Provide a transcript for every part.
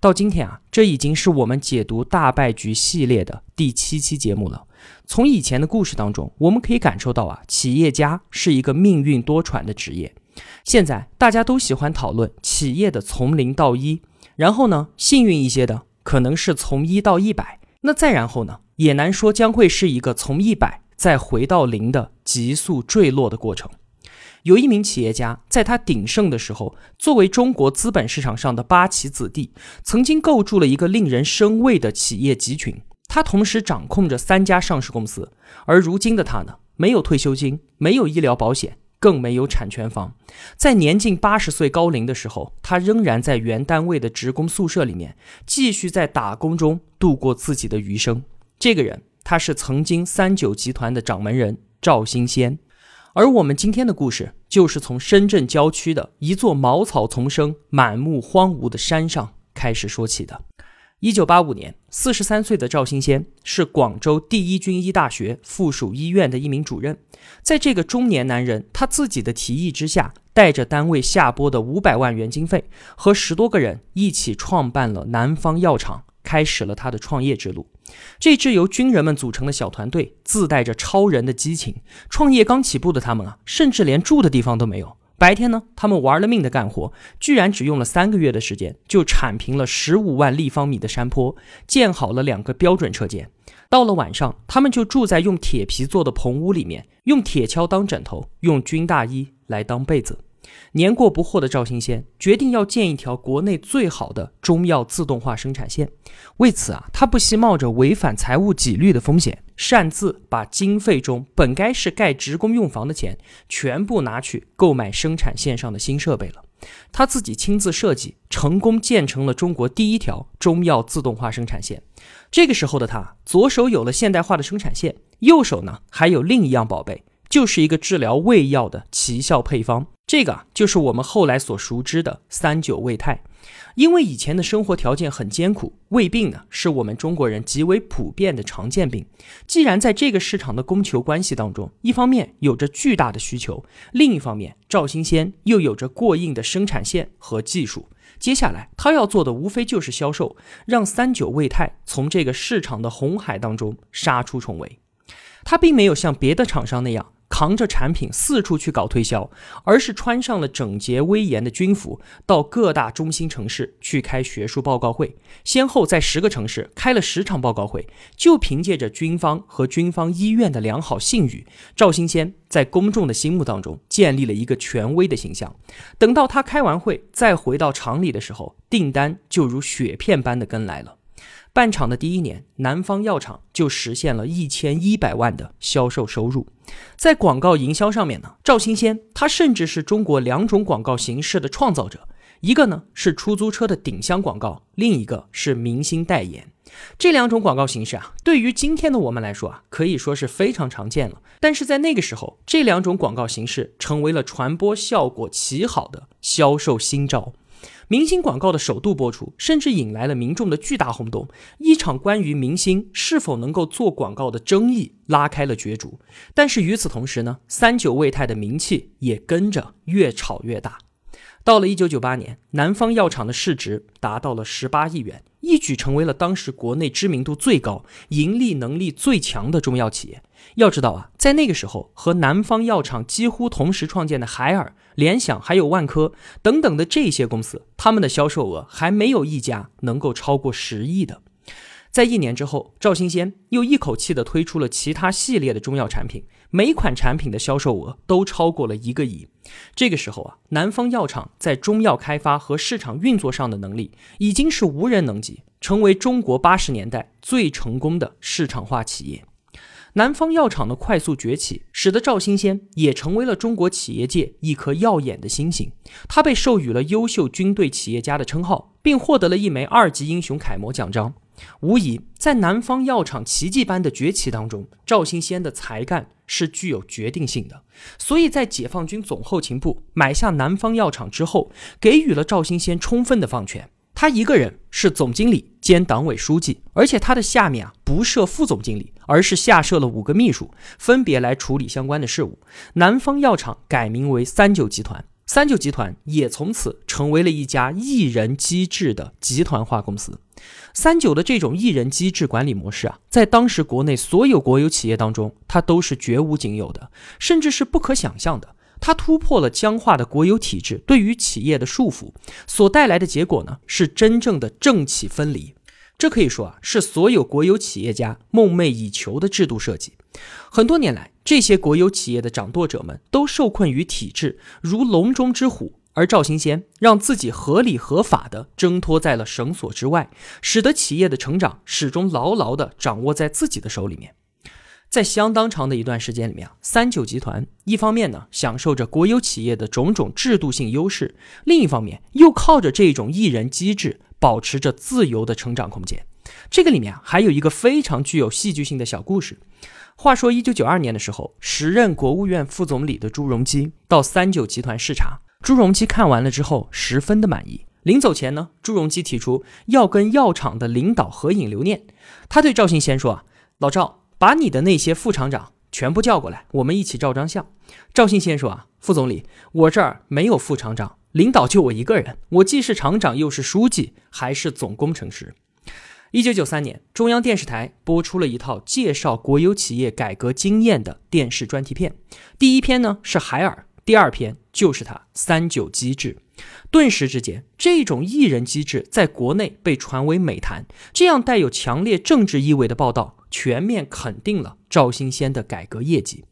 到今天啊，这已经是我们解读大败局系列的第七期节目了。从以前的故事当中，我们可以感受到啊，企业家是一个命运多舛的职业。现在大家都喜欢讨论企业的从零到一，然后呢，幸运一些的可能是从一到一百，那再然后呢，也难说将会是一个从一百再回到零的急速坠落的过程。有一名企业家，在他鼎盛的时候，作为中国资本市场上的八旗子弟，曾经构筑了一个令人生畏的企业集群。他同时掌控着三家上市公司。而如今的他呢，没有退休金，没有医疗保险，更没有产权房。在年近八十岁高龄的时候，他仍然在原单位的职工宿舍里面，继续在打工中度过自己的余生。这个人，他是曾经三九集团的掌门人赵新先。而我们今天的故事，就是从深圳郊区的一座茅草丛生、满目荒芜的山上开始说起的。一九八五年，四十三岁的赵新先是广州第一军医大学附属医院的一名主任。在这个中年男人他自己的提议之下，带着单位下拨的五百万元经费，和十多个人一起创办了南方药厂。开始了他的创业之路。这支由军人们组成的小团队，自带着超人的激情。创业刚起步的他们啊，甚至连住的地方都没有。白天呢，他们玩了命的干活，居然只用了三个月的时间，就铲平了十五万立方米的山坡，建好了两个标准车间。到了晚上，他们就住在用铁皮做的棚屋里面，用铁锹当枕头，用军大衣来当被子。年过不惑的赵新先决定要建一条国内最好的中药自动化生产线。为此啊，他不惜冒着违反财务纪律的风险，擅自把经费中本该是盖职工用房的钱，全部拿去购买生产线上的新设备了。他自己亲自设计，成功建成了中国第一条中药自动化生产线。这个时候的他，左手有了现代化的生产线，右手呢还有另一样宝贝。就是一个治疗胃药的奇效配方，这个啊就是我们后来所熟知的三九胃泰。因为以前的生活条件很艰苦，胃病呢是我们中国人极为普遍的常见病。既然在这个市场的供求关系当中，一方面有着巨大的需求，另一方面赵新先又有着过硬的生产线和技术，接下来他要做的无非就是销售，让三九胃泰从这个市场的红海当中杀出重围。他并没有像别的厂商那样。扛着产品四处去搞推销，而是穿上了整洁威严的军服，到各大中心城市去开学术报告会，先后在十个城市开了十场报告会。就凭借着军方和军方医院的良好信誉，赵新先在公众的心目当中建立了一个权威的形象。等到他开完会再回到厂里的时候，订单就如雪片般的跟来了。办厂的第一年，南方药厂就实现了一千一百万的销售收入。在广告营销上面呢，赵新先他甚至是中国两种广告形式的创造者，一个呢是出租车的顶箱广告，另一个是明星代言。这两种广告形式啊，对于今天的我们来说啊，可以说是非常常见了。但是在那个时候，这两种广告形式成为了传播效果极好的销售新招。明星广告的首度播出，甚至引来了民众的巨大轰动。一场关于明星是否能够做广告的争议拉开了角逐。但是与此同时呢，三九胃泰的名气也跟着越炒越大。到了一九九八年，南方药厂的市值达到了十八亿元，一举成为了当时国内知名度最高、盈利能力最强的中药企业。要知道啊，在那个时候，和南方药厂几乎同时创建的海尔、联想还有万科等等的这些公司，他们的销售额还没有一家能够超过十亿的。在一年之后，赵新先又一口气的推出了其他系列的中药产品，每款产品的销售额都超过了一个亿。这个时候啊，南方药厂在中药开发和市场运作上的能力已经是无人能及，成为中国八十年代最成功的市场化企业。南方药厂的快速崛起，使得赵新先也成为了中国企业界一颗耀眼的星星。他被授予了优秀军队企业家的称号，并获得了一枚二级英雄楷模奖章。无疑，在南方药厂奇迹般的崛起当中，赵新先的才干是具有决定性的。所以在解放军总后勤部买下南方药厂之后，给予了赵新先充分的放权。他一个人是总经理兼党委书记，而且他的下面啊不设副总经理，而是下设了五个秘书，分别来处理相关的事务。南方药厂改名为三九集团，三九集团也从此成为了一家一人机制的集团化公司。三九的这种一人机制管理模式啊，在当时国内所有国有企业当中，它都是绝无仅有的，甚至是不可想象的。它突破了僵化的国有体制对于企业的束缚，所带来的结果呢，是真正的政企分离。这可以说啊，是所有国有企业家梦寐以求的制度设计。很多年来，这些国有企业的掌舵者们都受困于体制，如笼中之虎。而赵新先让自己合理合法的挣脱在了绳索之外，使得企业的成长始终牢牢的掌握在自己的手里面。在相当长的一段时间里面啊，三九集团一方面呢享受着国有企业的种种制度性优势，另一方面又靠着这种艺人机制保持着自由的成长空间。这个里面啊还有一个非常具有戏剧性的小故事。话说一九九二年的时候，时任国务院副总理的朱镕基到三九集团视察，朱镕基看完了之后十分的满意。临走前呢，朱镕基提出要跟药厂的领导合影留念。他对赵信先说啊，老赵。把你的那些副厂长全部叫过来，我们一起照张相。赵信先说啊，副总理，我这儿没有副厂长，领导就我一个人，我既是厂长，又是书记，还是总工程师。一九九三年，中央电视台播出了一套介绍国有企业改革经验的电视专题片，第一篇呢是海尔，第二篇就是他三九机制。顿时之间，这种艺人机制在国内被传为美谈。这样带有强烈政治意味的报道。全面肯定了赵新先的改革业绩。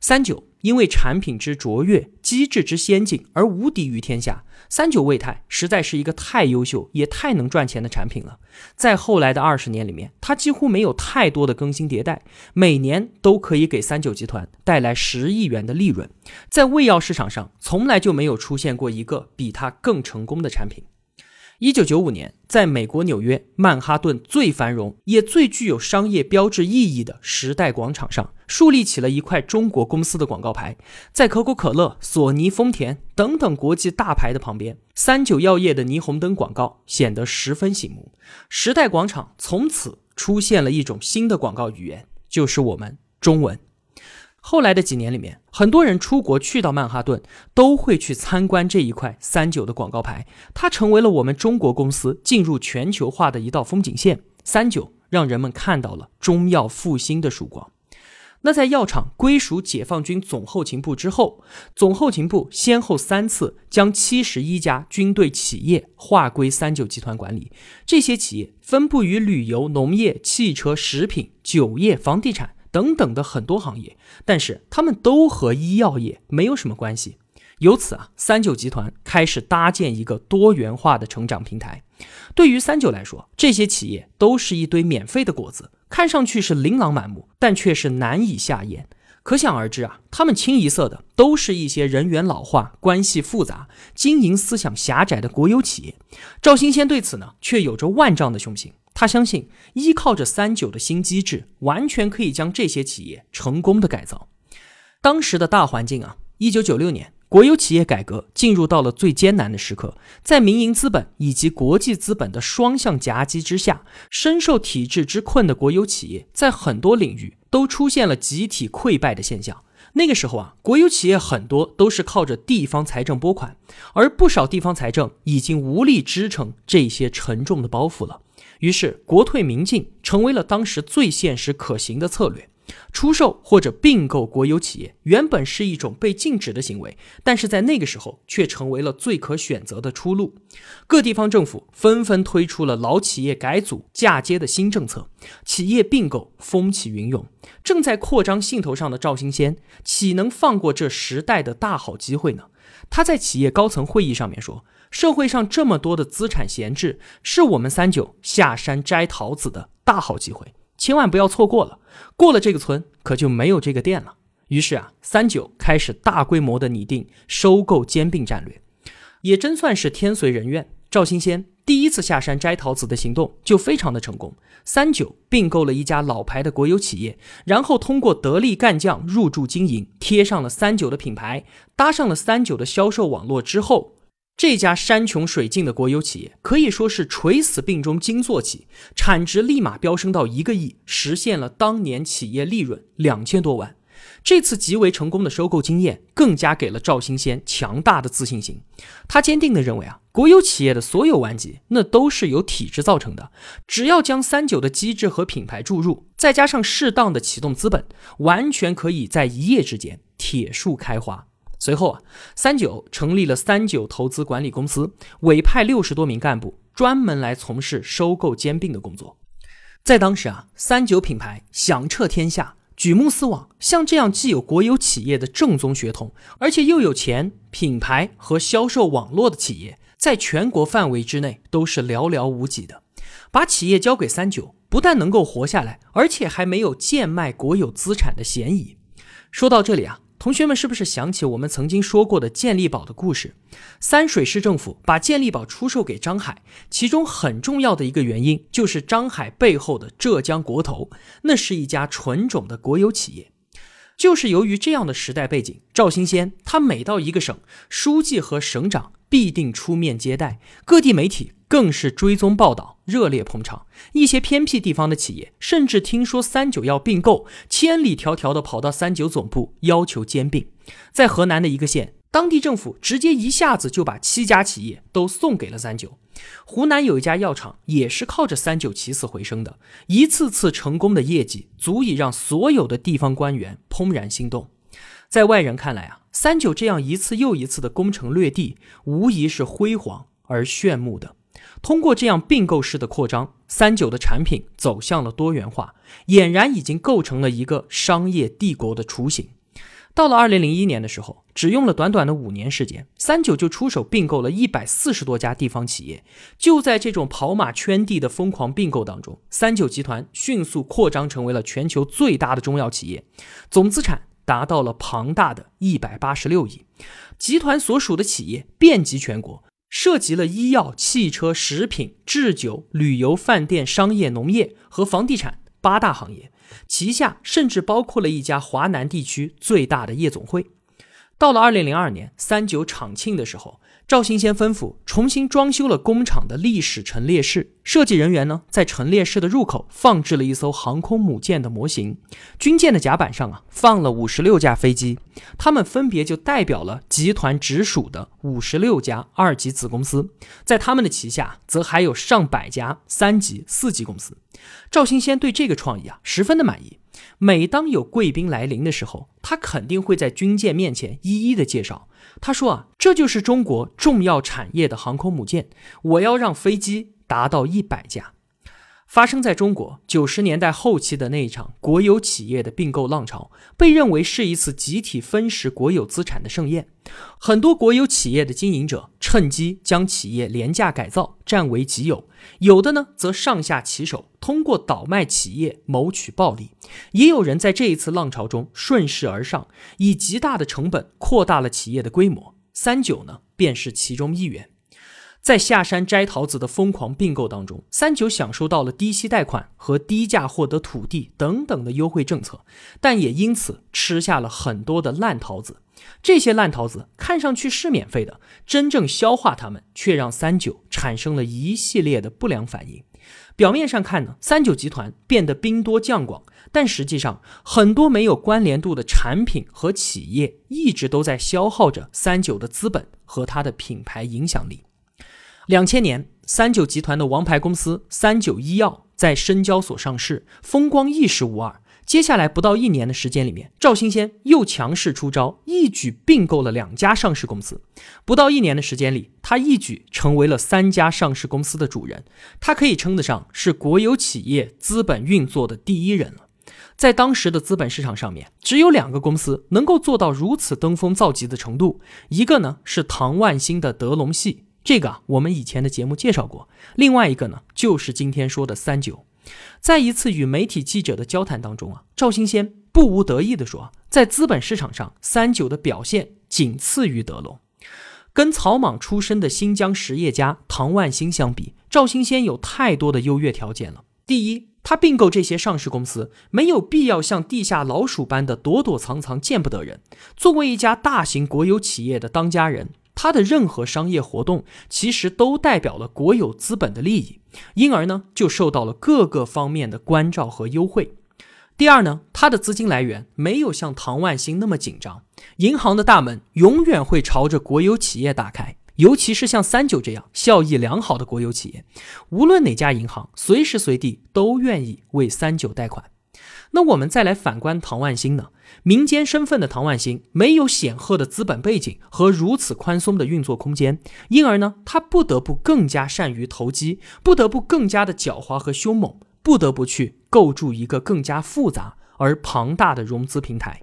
三九因为产品之卓越、机制之先进而无敌于天下。三九胃泰实在是一个太优秀也太能赚钱的产品了。在后来的二十年里面，它几乎没有太多的更新迭代，每年都可以给三九集团带来十亿元的利润。在胃药市场上，从来就没有出现过一个比它更成功的产品。一九九五年，在美国纽约曼哈顿最繁荣也最具有商业标志意义的时代广场上，树立起了一块中国公司的广告牌。在可口可乐、索尼、丰田等等国际大牌的旁边，三九药业的霓虹灯广告显得十分醒目。时代广场从此出现了一种新的广告语言，就是我们中文。后来的几年里面，很多人出国去到曼哈顿，都会去参观这一块三九的广告牌，它成为了我们中国公司进入全球化的一道风景线。三九让人们看到了中药复兴的曙光。那在药厂归属解放军总后勤部之后，总后勤部先后三次将七十一家军队企业划归三九集团管理，这些企业分布于旅游、农业、汽车、食品、酒业、房地产。等等的很多行业，但是他们都和医药业没有什么关系。由此啊，三九集团开始搭建一个多元化的成长平台。对于三九来说，这些企业都是一堆免费的果子，看上去是琳琅满目，但却是难以下咽。可想而知啊，他们清一色的都是一些人员老化、关系复杂、经营思想狭窄的国有企业。赵新先对此呢，却有着万丈的雄心。他相信，依靠着三九的新机制，完全可以将这些企业成功的改造。当时的大环境啊，一九九六年，国有企业改革进入到了最艰难的时刻，在民营资本以及国际资本的双向夹击之下，深受体制之困的国有企业，在很多领域都出现了集体溃败的现象。那个时候啊，国有企业很多都是靠着地方财政拨款，而不少地方财政已经无力支撑这些沉重的包袱了。于是，国退民进成为了当时最现实可行的策略。出售或者并购国有企业原本是一种被禁止的行为，但是在那个时候却成为了最可选择的出路。各地方政府纷纷推出了老企业改组嫁接的新政策，企业并购风起云涌。正在扩张兴头上的赵新先，岂能放过这时代的大好机会呢？他在企业高层会议上面说。社会上这么多的资产闲置，是我们三九下山摘桃子的大好机会。千万不要错过了。过了这个村，可就没有这个店了。于是啊，三九开始大规模的拟定收购兼并战略，也真算是天随人愿。赵新先第一次下山摘桃子的行动就非常的成功。三九并购了一家老牌的国有企业，然后通过得力干将入驻经营，贴上了三九的品牌，搭上了三九的销售网络之后，这家山穷水尽的国有企业可以说是垂死病中惊坐起，产值立马飙升到一个亿，实现了当年企业利润两千多万。这次极为成功的收购经验，更加给了赵新先强大的自信心。他坚定地认为啊，国有企业的所有顽疾，那都是由体制造成的。只要将三九的机制和品牌注入，再加上适当的启动资本，完全可以在一夜之间铁树开花。随后啊，三九成立了三九投资管理公司，委派六十多名干部，专门来从事收购兼并的工作。在当时啊，三九品牌响彻天下。举目四望，像这样既有国有企业的正宗血统，而且又有钱、品牌和销售网络的企业，在全国范围之内都是寥寥无几的。把企业交给三九，不但能够活下来，而且还没有贱卖国有资产的嫌疑。说到这里啊。同学们是不是想起我们曾经说过的健力宝的故事？三水市政府把健力宝出售给张海，其中很重要的一个原因就是张海背后的浙江国投，那是一家纯种的国有企业。就是由于这样的时代背景，赵新先他每到一个省，书记和省长必定出面接待，各地媒体。更是追踪报道，热烈捧场。一些偏僻地方的企业，甚至听说三九要并购，千里迢迢的跑到三九总部要求兼并。在河南的一个县，当地政府直接一下子就把七家企业都送给了三九。湖南有一家药厂，也是靠着三九起死回生的，一次次成功的业绩，足以让所有的地方官员怦然心动。在外人看来啊，三九这样一次又一次的攻城略地，无疑是辉煌而炫目的。通过这样并购式的扩张，三九的产品走向了多元化，俨然已经构成了一个商业帝国的雏形。到了二零零一年的时候，只用了短短的五年时间，三九就出手并购了一百四十多家地方企业。就在这种跑马圈地的疯狂并购当中，三九集团迅速扩张成为了全球最大的中药企业，总资产达到了庞大的一百八十六亿。集团所属的企业遍及全国。涉及了医药、汽车、食品、制酒、旅游、饭店、商业、农业和房地产八大行业，旗下甚至包括了一家华南地区最大的夜总会。到了二零零二年三九厂庆的时候。赵新先吩咐重新装修了工厂的历史陈列室，设计人员呢在陈列室的入口放置了一艘航空母舰的模型，军舰的甲板上啊放了五十六架飞机，它们分别就代表了集团直属的五十六家二级子公司，在他们的旗下则还有上百家三级、四级公司。赵新先对这个创意啊十分的满意。每当有贵宾来临的时候，他肯定会在军舰面前一一的介绍。他说啊，这就是中国重要产业的航空母舰，我要让飞机达到一百架。发生在中国九十年代后期的那一场国有企业的并购浪潮，被认为是一次集体分食国有资产的盛宴。很多国有企业的经营者趁机将企业廉价改造占为己有，有的呢则上下其手，通过倒卖企业谋取暴利。也有人在这一次浪潮中顺势而上，以极大的成本扩大了企业的规模。三九呢，便是其中一员。在下山摘桃子的疯狂并购当中，三九享受到了低息贷款和低价获得土地等等的优惠政策，但也因此吃下了很多的烂桃子。这些烂桃子看上去是免费的，真正消化它们却让三九产生了一系列的不良反应。表面上看呢，三九集团变得兵多将广，但实际上很多没有关联度的产品和企业一直都在消耗着三九的资本和它的品牌影响力。两千年，三九集团的王牌公司三九医药在深交所上市，风光一时无二。接下来不到一年的时间里面，赵新先又强势出招，一举并购了两家上市公司。不到一年的时间里，他一举成为了三家上市公司的主人，他可以称得上是国有企业资本运作的第一人了。在当时的资本市场上面，只有两个公司能够做到如此登峰造极的程度，一个呢是唐万兴的德隆系。这个啊我们以前的节目介绍过，另外一个呢，就是今天说的三九。在一次与媒体记者的交谈当中啊，赵新先不无得意地说，在资本市场上，三九的表现仅次于德龙。跟草莽出身的新疆实业家唐万新相比，赵新先有太多的优越条件了。第一，他并购这些上市公司没有必要像地下老鼠般的躲躲藏藏，见不得人。作为一家大型国有企业的当家人，他的任何商业活动其实都代表了国有资本的利益，因而呢，就受到了各个方面的关照和优惠。第二呢，他的资金来源没有像唐万新那么紧张，银行的大门永远会朝着国有企业打开，尤其是像三九这样效益良好的国有企业，无论哪家银行，随时随地都愿意为三九贷款。那我们再来反观唐万新呢？民间身份的唐万新没有显赫的资本背景和如此宽松的运作空间，因而呢，他不得不更加善于投机，不得不更加的狡猾和凶猛。不得不去构筑一个更加复杂而庞大的融资平台，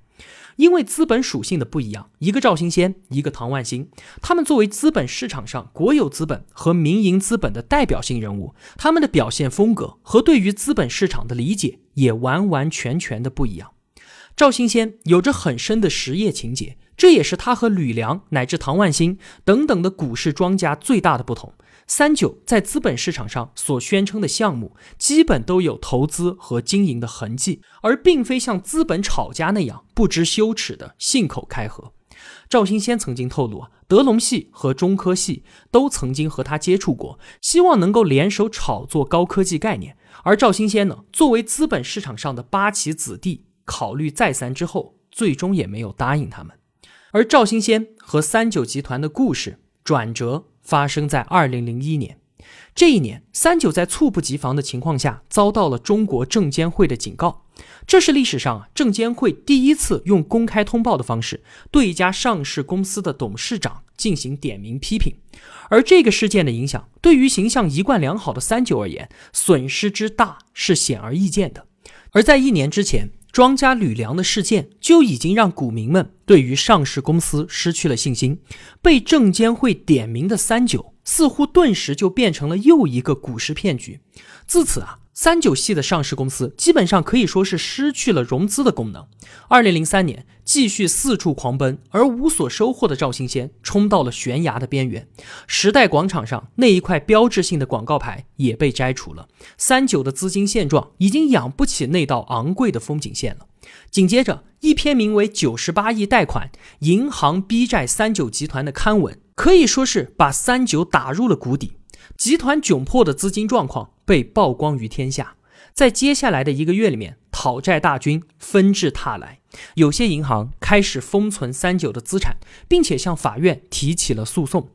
因为资本属性的不一样，一个赵新先，一个唐万新，他们作为资本市场上国有资本和民营资本的代表性人物，他们的表现风格和对于资本市场的理解也完完全全的不一样。赵新先有着很深的实业情节，这也是他和吕梁乃至唐万新等等的股市庄家最大的不同。三九在资本市场上所宣称的项目，基本都有投资和经营的痕迹，而并非像资本炒家那样不知羞耻的信口开河。赵新先曾经透露啊，德隆系和中科系都曾经和他接触过，希望能够联手炒作高科技概念。而赵新先呢，作为资本市场上的八旗子弟，考虑再三之后，最终也没有答应他们。而赵新先和三九集团的故事转折。发生在二零零一年，这一年，三九在猝不及防的情况下遭到了中国证监会的警告，这是历史上证监会第一次用公开通报的方式对一家上市公司的董事长进行点名批评，而这个事件的影响对于形象一贯良好的三九而言，损失之大是显而易见的。而在一年之前。庄家吕梁的事件就已经让股民们对于上市公司失去了信心，被证监会点名的三九似乎顿时就变成了又一个股市骗局。自此啊。三九系的上市公司基本上可以说是失去了融资的功能。二零零三年，继续四处狂奔而无所收获的赵新先冲到了悬崖的边缘。时代广场上那一块标志性的广告牌也被摘除了。三九的资金现状已经养不起那道昂贵的风景线了。紧接着，一篇名为《九十八亿贷款银行逼债三九集团》的刊文，可以说是把三九打入了谷底。集团窘迫的资金状况被曝光于天下，在接下来的一个月里面，讨债大军纷至沓来，有些银行开始封存三九的资产，并且向法院提起了诉讼。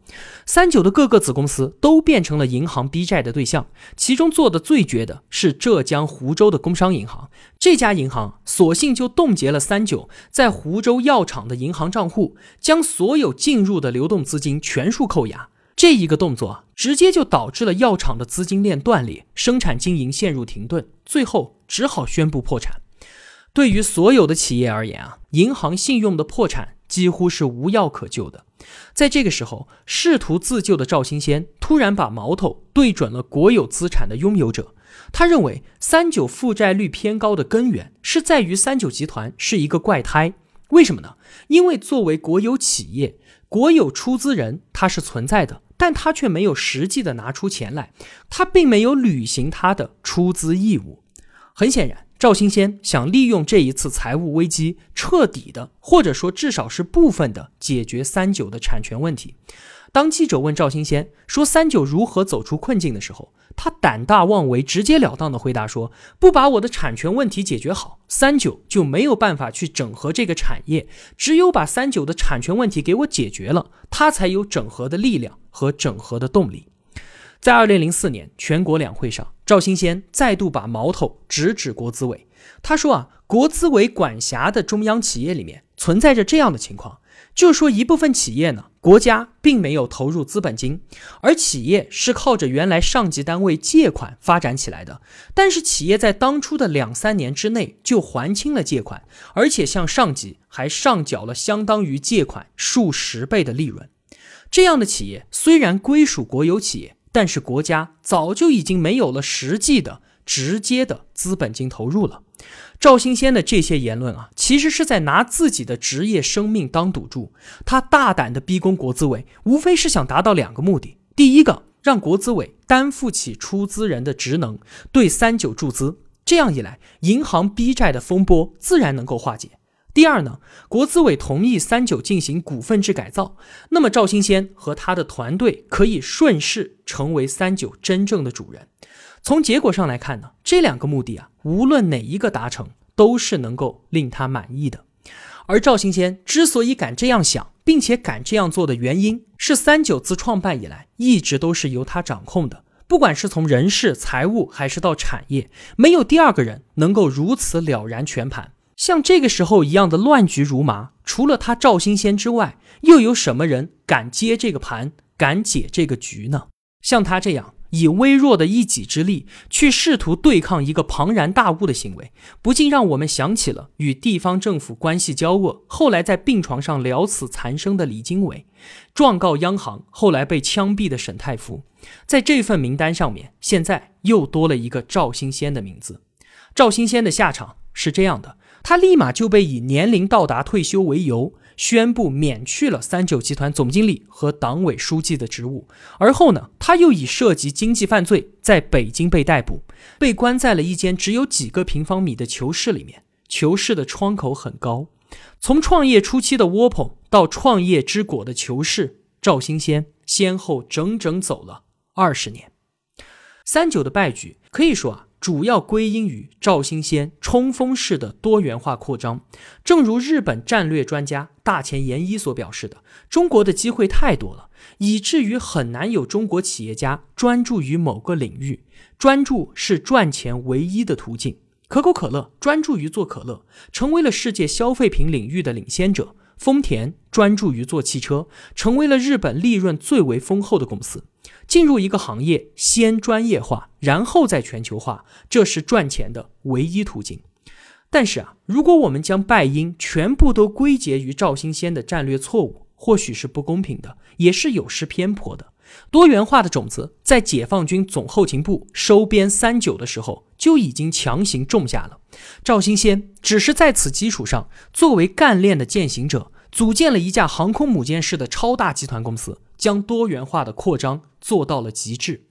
三九的各个子公司都变成了银行逼债的对象，其中做的最绝的是浙江湖州的工商银行，这家银行索性就冻结了三九在湖州药厂的银行账户，将所有进入的流动资金全数扣押。这一个动作直接就导致了药厂的资金链断裂，生产经营陷入停顿，最后只好宣布破产。对于所有的企业而言啊，银行信用的破产几乎是无药可救的。在这个时候，试图自救的赵新先突然把矛头对准了国有资产的拥有者。他认为三九负债率偏高的根源是在于三九集团是一个怪胎。为什么呢？因为作为国有企业，国有出资人他是存在的。但他却没有实际的拿出钱来，他并没有履行他的出资义务。很显然，赵新先想利用这一次财务危机，彻底的，或者说至少是部分的解决三九的产权问题。当记者问赵新先说三九如何走出困境的时候，他胆大妄为、直截了当的回答说：“不把我的产权问题解决好，三九就没有办法去整合这个产业。只有把三九的产权问题给我解决了，他才有整合的力量和整合的动力。”在二零零四年全国两会上，赵新先再度把矛头直指国资委。他说：“啊，国资委管辖的中央企业里面存在着这样的情况。”就是说，一部分企业呢，国家并没有投入资本金，而企业是靠着原来上级单位借款发展起来的。但是，企业在当初的两三年之内就还清了借款，而且向上级还上缴了相当于借款数十倍的利润。这样的企业虽然归属国有企业，但是国家早就已经没有了实际的直接的资本金投入了。赵新先的这些言论啊，其实是在拿自己的职业生命当赌注。他大胆的逼宫国资委，无非是想达到两个目的：第一个，让国资委担负起出资人的职能，对三九注资，这样一来，银行逼债的风波自然能够化解。第二呢，国资委同意三九进行股份制改造，那么赵新先和他的团队可以顺势成为三九真正的主人。从结果上来看呢，这两个目的啊，无论哪一个达成，都是能够令他满意的。而赵新先之所以敢这样想，并且敢这样做的原因，是三九自创办以来一直都是由他掌控的，不管是从人事、财务，还是到产业，没有第二个人能够如此了然全盘。像这个时候一样的乱局如麻，除了他赵新先之外，又有什么人敢接这个盘，敢解这个局呢？像他这样以微弱的一己之力去试图对抗一个庞然大物的行为，不禁让我们想起了与地方政府关系交恶，后来在病床上了此残生的李经纬，状告央行，后来被枪毙的沈太福。在这份名单上面，现在又多了一个赵新先的名字。赵新先的下场是这样的。他立马就被以年龄到达退休为由，宣布免去了三九集团总经理和党委书记的职务。而后呢，他又以涉及经济犯罪在北京被逮捕，被关在了一间只有几个平方米的囚室里面。囚室的窗口很高。从创业初期的窝棚到创业之果的囚室，赵新先先后整整走了二十年。三九的败局可以说啊。主要归因于赵新先冲锋式的多元化扩张。正如日本战略专家大前研一所表示的，中国的机会太多了，以至于很难有中国企业家专注于某个领域。专注是赚钱唯一的途径。可口可乐专注于做可乐，成为了世界消费品领域的领先者。丰田专注于做汽车，成为了日本利润最为丰厚的公司。进入一个行业，先专业化，然后再全球化，这是赚钱的唯一途径。但是啊，如果我们将败因全部都归结于赵新先的战略错误，或许是不公平的，也是有失偏颇的。多元化的种子在解放军总后勤部收编三九的时候就已经强行种下了。赵新先只是在此基础上，作为干练的践行者，组建了一架航空母舰式的超大集团公司。将多元化的扩张做到了极致，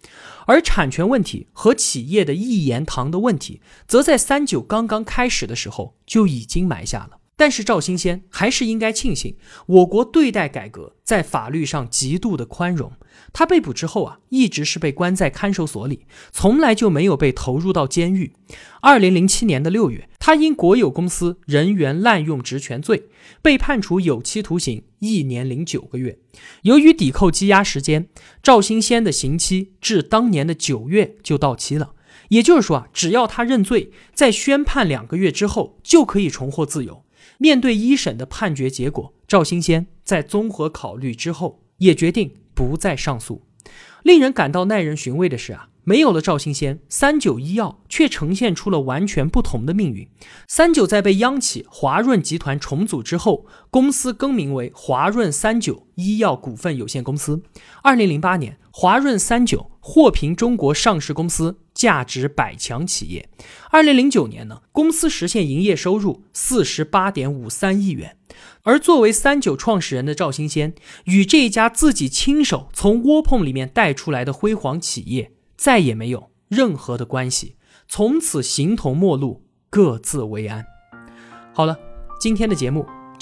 而产权问题和企业的一言堂的问题，则在三九刚刚开始的时候就已经埋下了。但是赵新先还是应该庆幸，我国对待改革在法律上极度的宽容。他被捕之后啊，一直是被关在看守所里，从来就没有被投入到监狱。二零零七年的六月，他因国有公司人员滥用职权罪，被判处有期徒刑一年零九个月。由于抵扣羁押时间，赵新先的刑期至当年的九月就到期了。也就是说啊，只要他认罪，在宣判两个月之后，就可以重获自由。面对一审的判决结果，赵新先在综合考虑之后，也决定不再上诉。令人感到耐人寻味的是啊，没有了赵新先，三九医药却呈现出了完全不同的命运。三九在被央企华润集团重组之后，公司更名为华润三九医药股份有限公司。二零零八年，华润三九获评中国上市公司。价值百强企业，二零零九年呢，公司实现营业收入四十八点五三亿元。而作为三九创始人的赵新先，与这家自己亲手从窝棚里面带出来的辉煌企业再也没有任何的关系，从此形同陌路，各自为安。好了，今天的节目